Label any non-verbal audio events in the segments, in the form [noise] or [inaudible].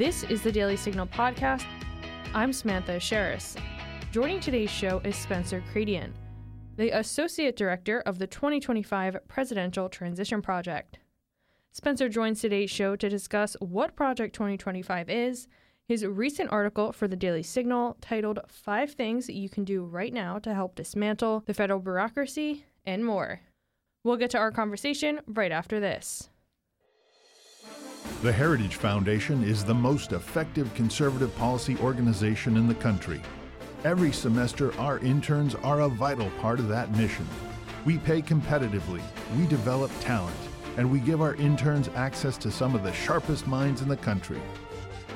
This is the Daily Signal podcast. I'm Samantha Aschieris. Joining today's show is Spencer Chretien, the Associate Director of the 2025 Presidential Transition Project. Spencer joins today's show to discuss what Project 2025 is, his recent article for the Daily Signal titled Five Things You Can Do Right Now to Help Dismantle the Federal Bureaucracy, and more. We'll get to our conversation right after this. The Heritage Foundation is the most effective conservative policy organization in the country. Every semester, our interns are a vital part of that mission. We pay competitively, we develop talent, and we give our interns access to some of the sharpest minds in the country.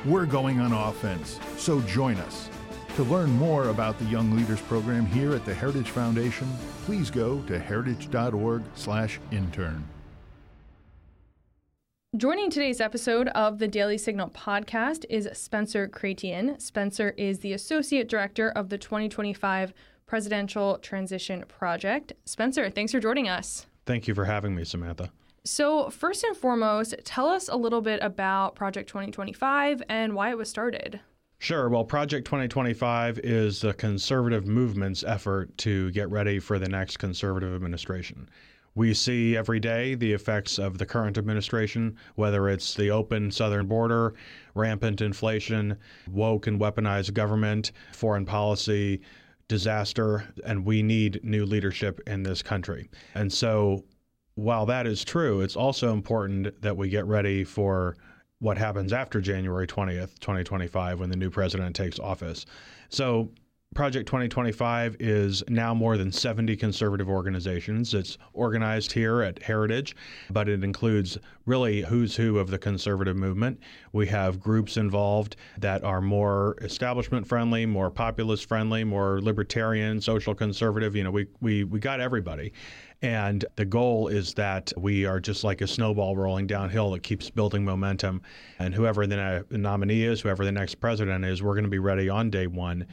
We're going on offense, so join us. To learn more about the Young Leaders Program here at the Heritage Foundation, please go to heritage.org/intern. Joining today's episode of the Daily Signal podcast is Spencer Chretien. Spencer is the Associate Director of the 2025 Presidential Transition Project. Spencer, thanks for joining us. Thank you for having me, Samantha. So, first and foremost, tell us a little bit about Project 2025 and why it was started. Sure. Well, Project 2025 is the conservative movement's effort to get ready for the next conservative administration. We see every day the effects of the current administration, whether it's the open southern border, rampant inflation, woke and weaponized government, foreign policy, disaster, and we need new leadership in this country. And so, while that is true, it's also important that we get ready for what happens after January 20th, 2025, when the new president takes office. So, Project 2025 is now more than 70 conservative organizations. It's organized here at Heritage, but it includes really who's who of the conservative movement. We have groups involved that are more establishment friendly, more populist friendly, more libertarian, social conservative. You know, we, we, we got everybody. And the goal is that we are just like a snowball rolling downhill that keeps building momentum. And whoever the nominee is, whoever the next president is, we're going to be ready on day one.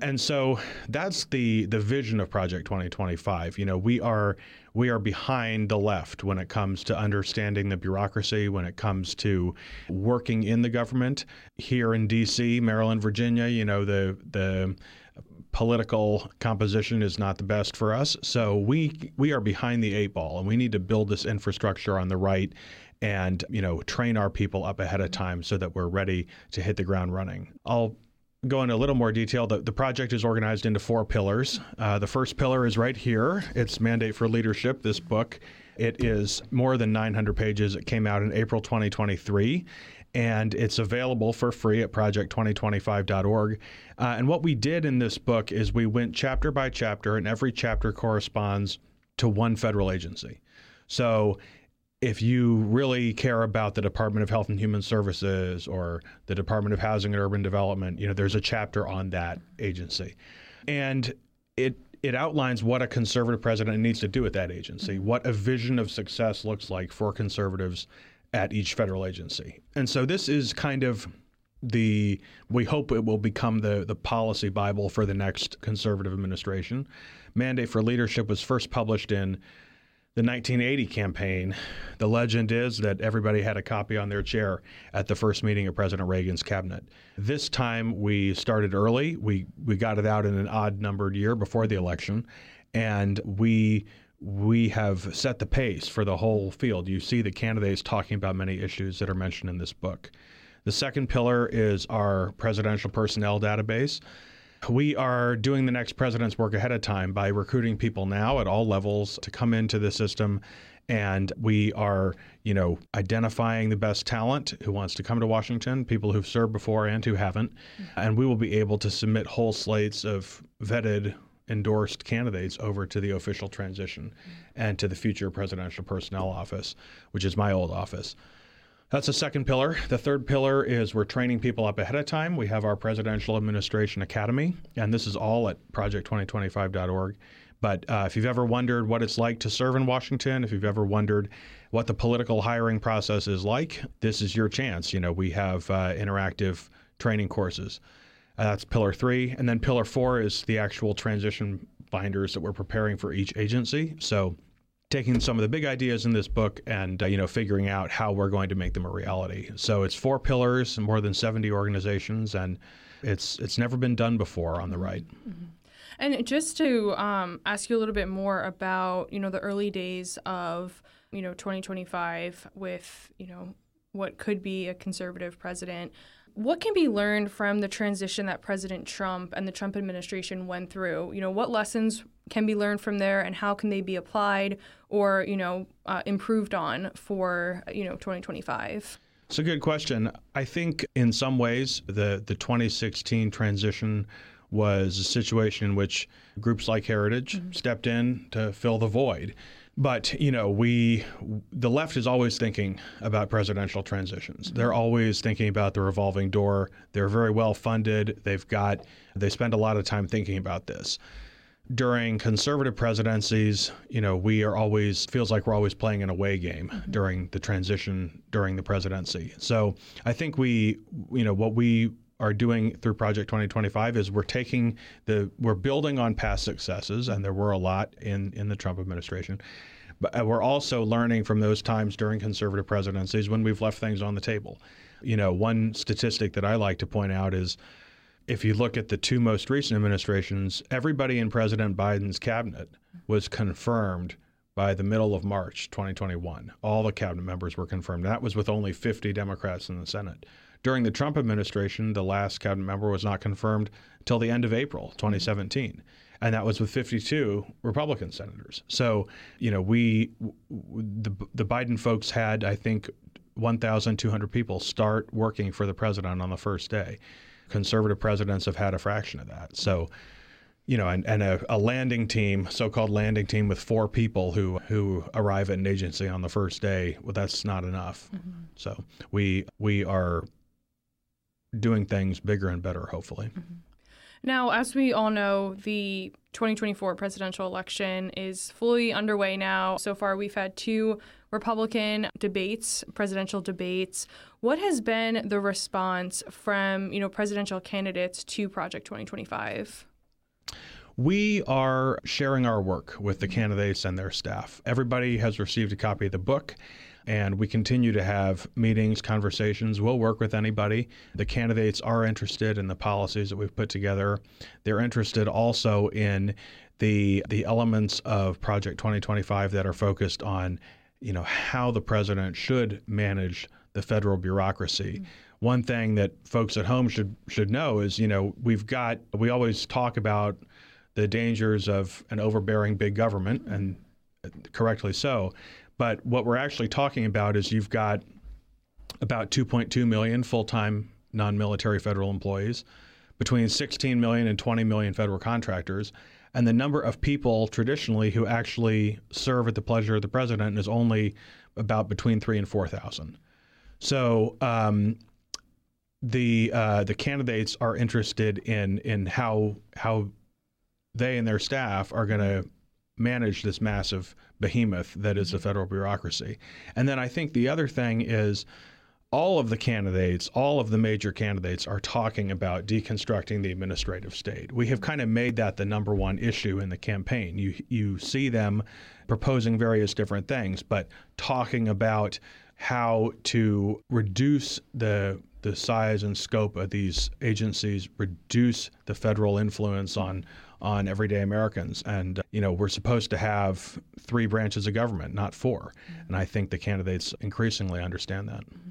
And so that's the the vision of Project 2025. You know, we are we are behind the left when it comes to understanding the bureaucracy, when it comes to working in the government here in DC, Maryland, Virginia, you know, the the political composition is not the best for us. So we we are behind the eight ball and we need to build this infrastructure on the right and, you know, train our people up ahead of time so that we're ready to hit the ground running. I'll go into a little more detail, the, the project is organized into four pillars. Uh, the first pillar is right here. It's Mandate for Leadership, this book. It is more than 900 pages. It came out in April 2023, and it's available for free at project2025.org. Uh, and what we did in this book is we went chapter by chapter, and every chapter corresponds to one federal agency. So if you really care about the Department of Health and Human Services or the Department of Housing and Urban Development, you know, there's a chapter on that agency. And it it outlines what a conservative president needs to do at that agency, mm-hmm. what a vision of success looks like for conservatives at each federal agency. And so this is kind of the we hope it will become the the policy bible for the next conservative administration. Mandate for Leadership was first published in the 1980 campaign, the legend is that everybody had a copy on their chair at the first meeting of President Reagan's cabinet. This time we started early. We we got it out in an odd numbered year before the election, and we we have set the pace for the whole field. You see the candidates talking about many issues that are mentioned in this book. The second pillar is our presidential personnel database. We are doing the next president's work ahead of time by recruiting people now at all levels to come into the system. And we are, you know, identifying the best talent who wants to come to Washington, people who've served before and who haven't. And we will be able to submit whole slates of vetted endorsed candidates over to the official transition and to the future presidential personnel office, which is my old office. That's the second pillar. The third pillar is we're training people up ahead of time. We have our Presidential Administration Academy, and this is all at project2025.org. But uh, if you've ever wondered what it's like to serve in Washington, if you've ever wondered what the political hiring process is like, this is your chance. You know, we have uh, interactive training courses. Uh, that's pillar three. And then pillar four is the actual transition binders that we're preparing for each agency. So taking some of the big ideas in this book and uh, you know figuring out how we're going to make them a reality. So it's four pillars, more than 70 organizations, and it's it's never been done before on the right. Mm-hmm. And just to um, ask you a little bit more about you know the early days of you know 2025 with you know what could be a conservative president. What can be learned from the transition that President Trump and the Trump administration went through? You know, what lessons can be learned from there, and how can they be applied or you know uh, improved on for you know 2025? It's a good question. I think in some ways the the 2016 transition was a situation in which groups like Heritage mm-hmm. stepped in to fill the void. But you know, we the left is always thinking about presidential transitions. Mm-hmm. They're always thinking about the revolving door. They're very well funded. They've got they spend a lot of time thinking about this. During conservative presidencies, you know, we are always feels like we're always playing an away game mm-hmm. during the transition during the presidency. So I think we, you know, what we are doing through Project 2025 is we're taking the we're building on past successes, and there were a lot in in the Trump administration. But uh, we're also learning from those times during conservative presidencies when we've left things on the table. You know, one statistic that I like to point out is if you look at the two most recent administrations, everybody in President Biden's cabinet was confirmed by the middle of March 2021. All the cabinet members were confirmed. That was with only 50 Democrats in the Senate. During the Trump administration, the last cabinet member was not confirmed until the end of April 2017 and that was with 52 Republican senators. So, you know, we the the Biden folks had I think 1,200 people start working for the president on the first day. Conservative presidents have had a fraction of that. So, you know, and, and a, a landing team, so-called landing team with four people who who arrive at an agency on the first day, well, that's not enough. Mm-hmm. So we we are doing things bigger and better, hopefully. Mm-hmm. Now, as we all know, the 2024 presidential election is fully underway now. So far, we've had two Republican debates, presidential debates. What has been the response from, you know, presidential candidates to Project 2025? We are sharing our work with the candidates and their staff. Everybody has received a copy of the book and we continue to have meetings, conversations. We'll work with anybody. The candidates are interested in the policies that we've put together. They're interested also in the the elements of Project 2025 that are focused on, you know, how the president should manage the federal bureaucracy. Mm-hmm. One thing that folks at home should should know is, you know, we've got we always talk about the dangers of an overbearing big government and correctly so. But what we're actually talking about is you've got about 2.2 million full-time non-military federal employees, between 16 million and 20 million federal contractors, and the number of people traditionally who actually serve at the pleasure of the president is only about between three and four thousand. So um, the uh, the candidates are interested in in how how they and their staff are going to manage this massive behemoth that is the mm-hmm. federal bureaucracy. And then I think the other thing is all of the candidates, all of the major candidates are talking about deconstructing the administrative state. We have kind of made that the number one issue in the campaign. You you see them proposing various different things, but talking about how to reduce the the size and scope of these agencies, reduce the federal influence on on everyday Americans. And, you know, we're supposed to have three branches of government, not 4 mm-hmm. And I think the candidates increasingly understand that. Mm-hmm.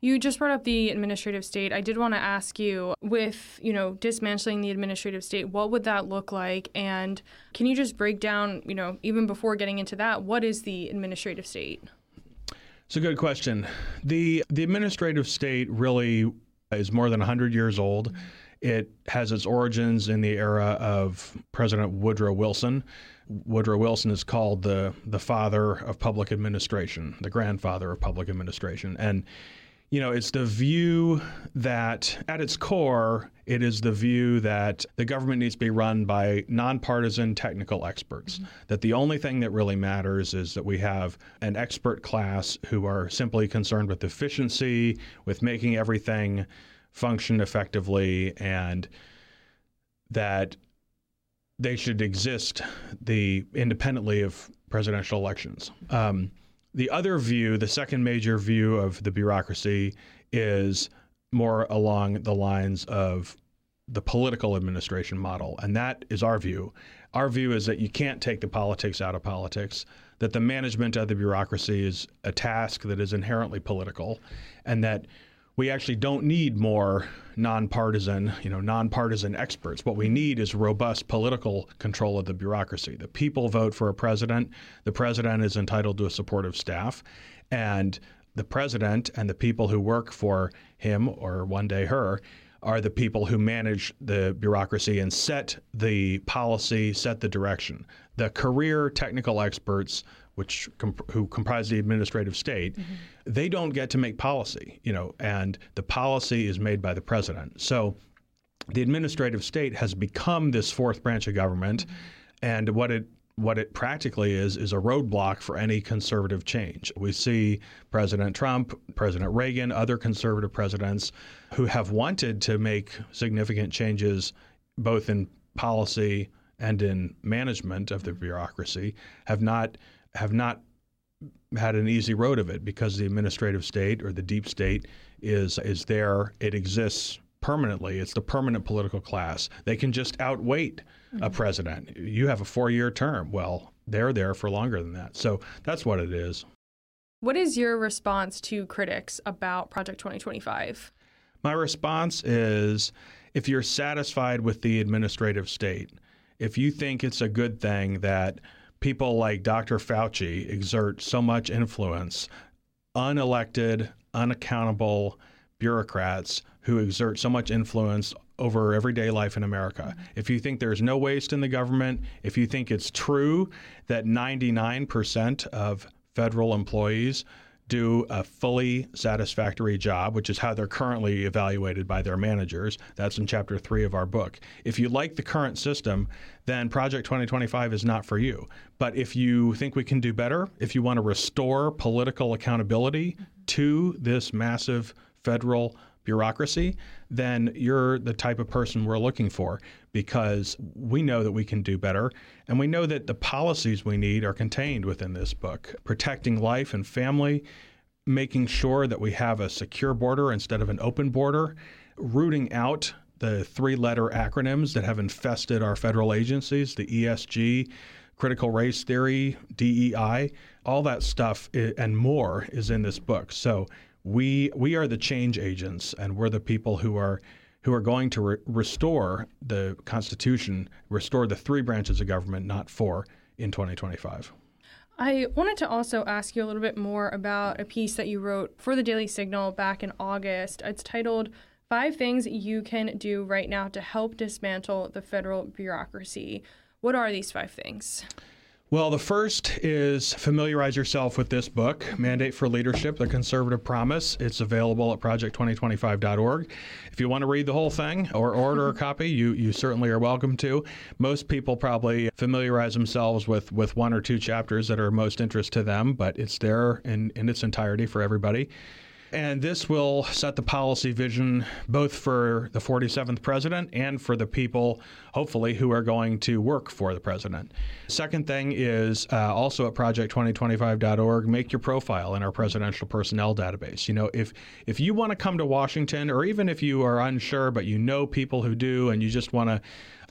You just brought up the administrative state. I did want to ask you with, you know, dismantling the administrative state, what would that look like? And can you just break down, you know, even before getting into that, what is the administrative state? It's a good question. The the administrative state really is more than 100 years old. Mm-hmm. It has its origins in the era of President Woodrow Wilson. Woodrow Wilson is called the the father of public administration, the grandfather of public administration, and you know it's the view that at its core it is the view that the government needs to be run by nonpartisan technical experts mm-hmm. that the only thing that really matters is that we have an expert class who are simply concerned with efficiency with making everything function effectively and that they should exist the independently of presidential elections. Um, the other view, the second major view of the bureaucracy, is more along the lines of the political administration model. And that is our view. Our view is that you can't take the politics out of politics, that the management of the bureaucracy is a task that is inherently political, and that we actually don't need more nonpartisan, you know, nonpartisan experts. What we need is robust political control of the bureaucracy. The people vote for a president. The president is entitled to a supportive staff, and the president and the people who work for him or one day her are the people who manage the bureaucracy and set the policy, set the direction. The career technical experts which comp- who comprise the administrative state, mm-hmm. they don't get to make policy, you know, and the policy is made by the president. So the administrative state has become this fourth branch of government, mm-hmm. and what it what it practically is is a roadblock for any conservative change. We see President Trump, President Reagan, other conservative presidents who have wanted to make significant changes both in policy and in management of the bureaucracy have not have not had an easy road of it because the administrative state or the deep state is is there. It exists permanently. It's the permanent political class. They can just outwait mm-hmm. a president. You have a four-year term. Well, they're there for longer than that. So that's what it is. What is your response to critics about Project 2025? My response is if you're satisfied with the administrative state, if you think it's a good thing that people like Dr. Fauci exert so much influence, unelected, unaccountable bureaucrats who exert so much influence over everyday life in America. If you think there's no waste in the government, if you think it's true that 99% of federal employees do a fully satisfactory job, which is how they're currently evaluated by their managers. That's in chapter three of our book. If you like the current system, then Project 2025 is not for you. But if you think we can do better, if you want to restore political accountability to this massive federal bureaucracy, then you're the type of person we're looking for because we know that we can do better. And we know that the policies we need are contained within this book protecting life and family, making sure that we have a secure border instead of an open border, rooting out the three letter acronyms that have infested our federal agencies the ESG, critical race theory, DEI, all that stuff and more is in this book. So we we are the change agents and we're the people who are who are going to re- restore the constitution restore the three branches of government not four in 2025 I wanted to also ask you a little bit more about a piece that you wrote for the Daily Signal back in August. It's titled Five Things You Can Do Right Now to Help Dismantle the Federal Bureaucracy. What are these five things? Well, the first is familiarize yourself with this book, Mandate for Leadership The Conservative Promise. It's available at project2025.org. If you want to read the whole thing or order a [laughs] copy, you, you certainly are welcome to. Most people probably familiarize themselves with, with one or two chapters that are most interest to them, but it's there in, in its entirety for everybody. And this will set the policy vision both for the 47th president and for the people, hopefully, who are going to work for the president. Second thing is uh, also at project2025.org, make your profile in our presidential personnel database. You know, if if you want to come to Washington, or even if you are unsure but you know people who do, and you just want to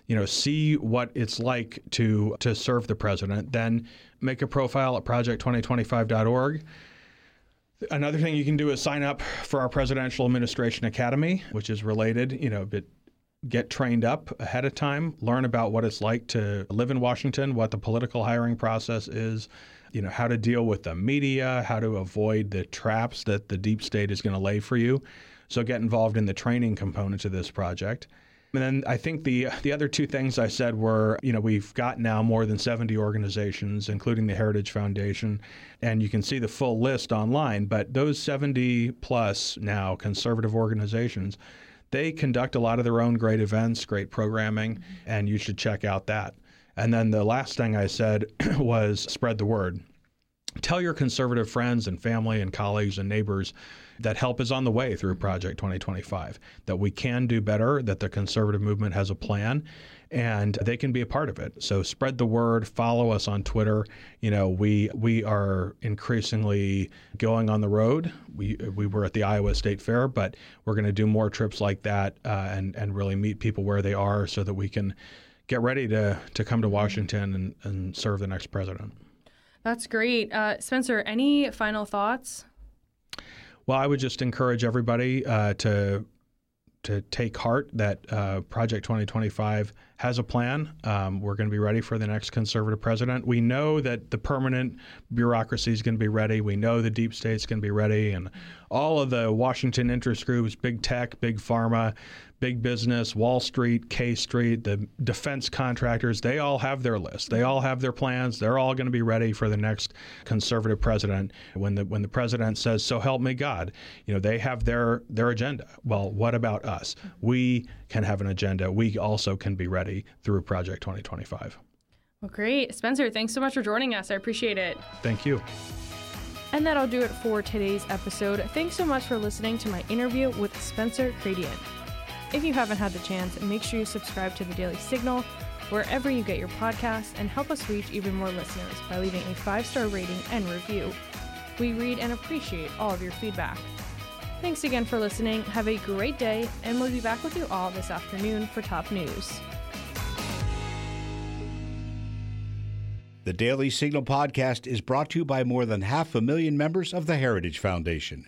you know, see what it's like to to serve the president, then make a profile at project2025.org. Another thing you can do is sign up for our Presidential Administration Academy, which is related, you know, but get trained up ahead of time, learn about what it's like to live in Washington, what the political hiring process is, you know, how to deal with the media, how to avoid the traps that the deep state is going to lay for you. So get involved in the training component of this project. And then I think the the other two things I said were, you know, we've got now more than 70 organizations, including the Heritage Foundation, and you can see the full list online. But those 70 plus now conservative organizations, they conduct a lot of their own great events, great programming, mm-hmm. and you should check out that. And then the last thing I said [clears throat] was spread the word. Tell your conservative friends and family and colleagues and neighbors that help is on the way through Project 2025, that we can do better, that the conservative movement has a plan, and they can be a part of it. So spread the word, follow us on Twitter. You know, we we are increasingly going on the road. We we were at the Iowa State Fair, but we're going to do more trips like that uh, and and really meet people where they are so that we can get ready to to come to Washington and, and serve the next president. That's great. Uh, Spencer, any final thoughts? Well, I would just encourage everybody uh, to to take heart that uh, Project 2025 has a plan. Um, we're going to be ready for the next conservative president. We know that the permanent bureaucracy is going to be ready. We know the deep state is going to be ready, and all of the Washington interest groups, big tech, big pharma, big business, Wall Street, K Street, the defense contractors, they all have their list. They all have their plans. They're all going to be ready for the next conservative president. When the when the president says, "So help me God," you know, they have their their agenda. Well, what about us? We can have an agenda. We also can be ready through Project 2025. Well, great. Spencer, thanks so much for joining us. I appreciate it. Thank you. And that'll do it for today's episode. Thanks so much for listening to my interview with Spencer Chretien. If you haven't had the chance, make sure you subscribe to the Daily Signal wherever you get your podcasts and help us reach even more listeners by leaving a five star rating and review. We read and appreciate all of your feedback. Thanks again for listening. Have a great day, and we'll be back with you all this afternoon for top news. The Daily Signal podcast is brought to you by more than half a million members of the Heritage Foundation.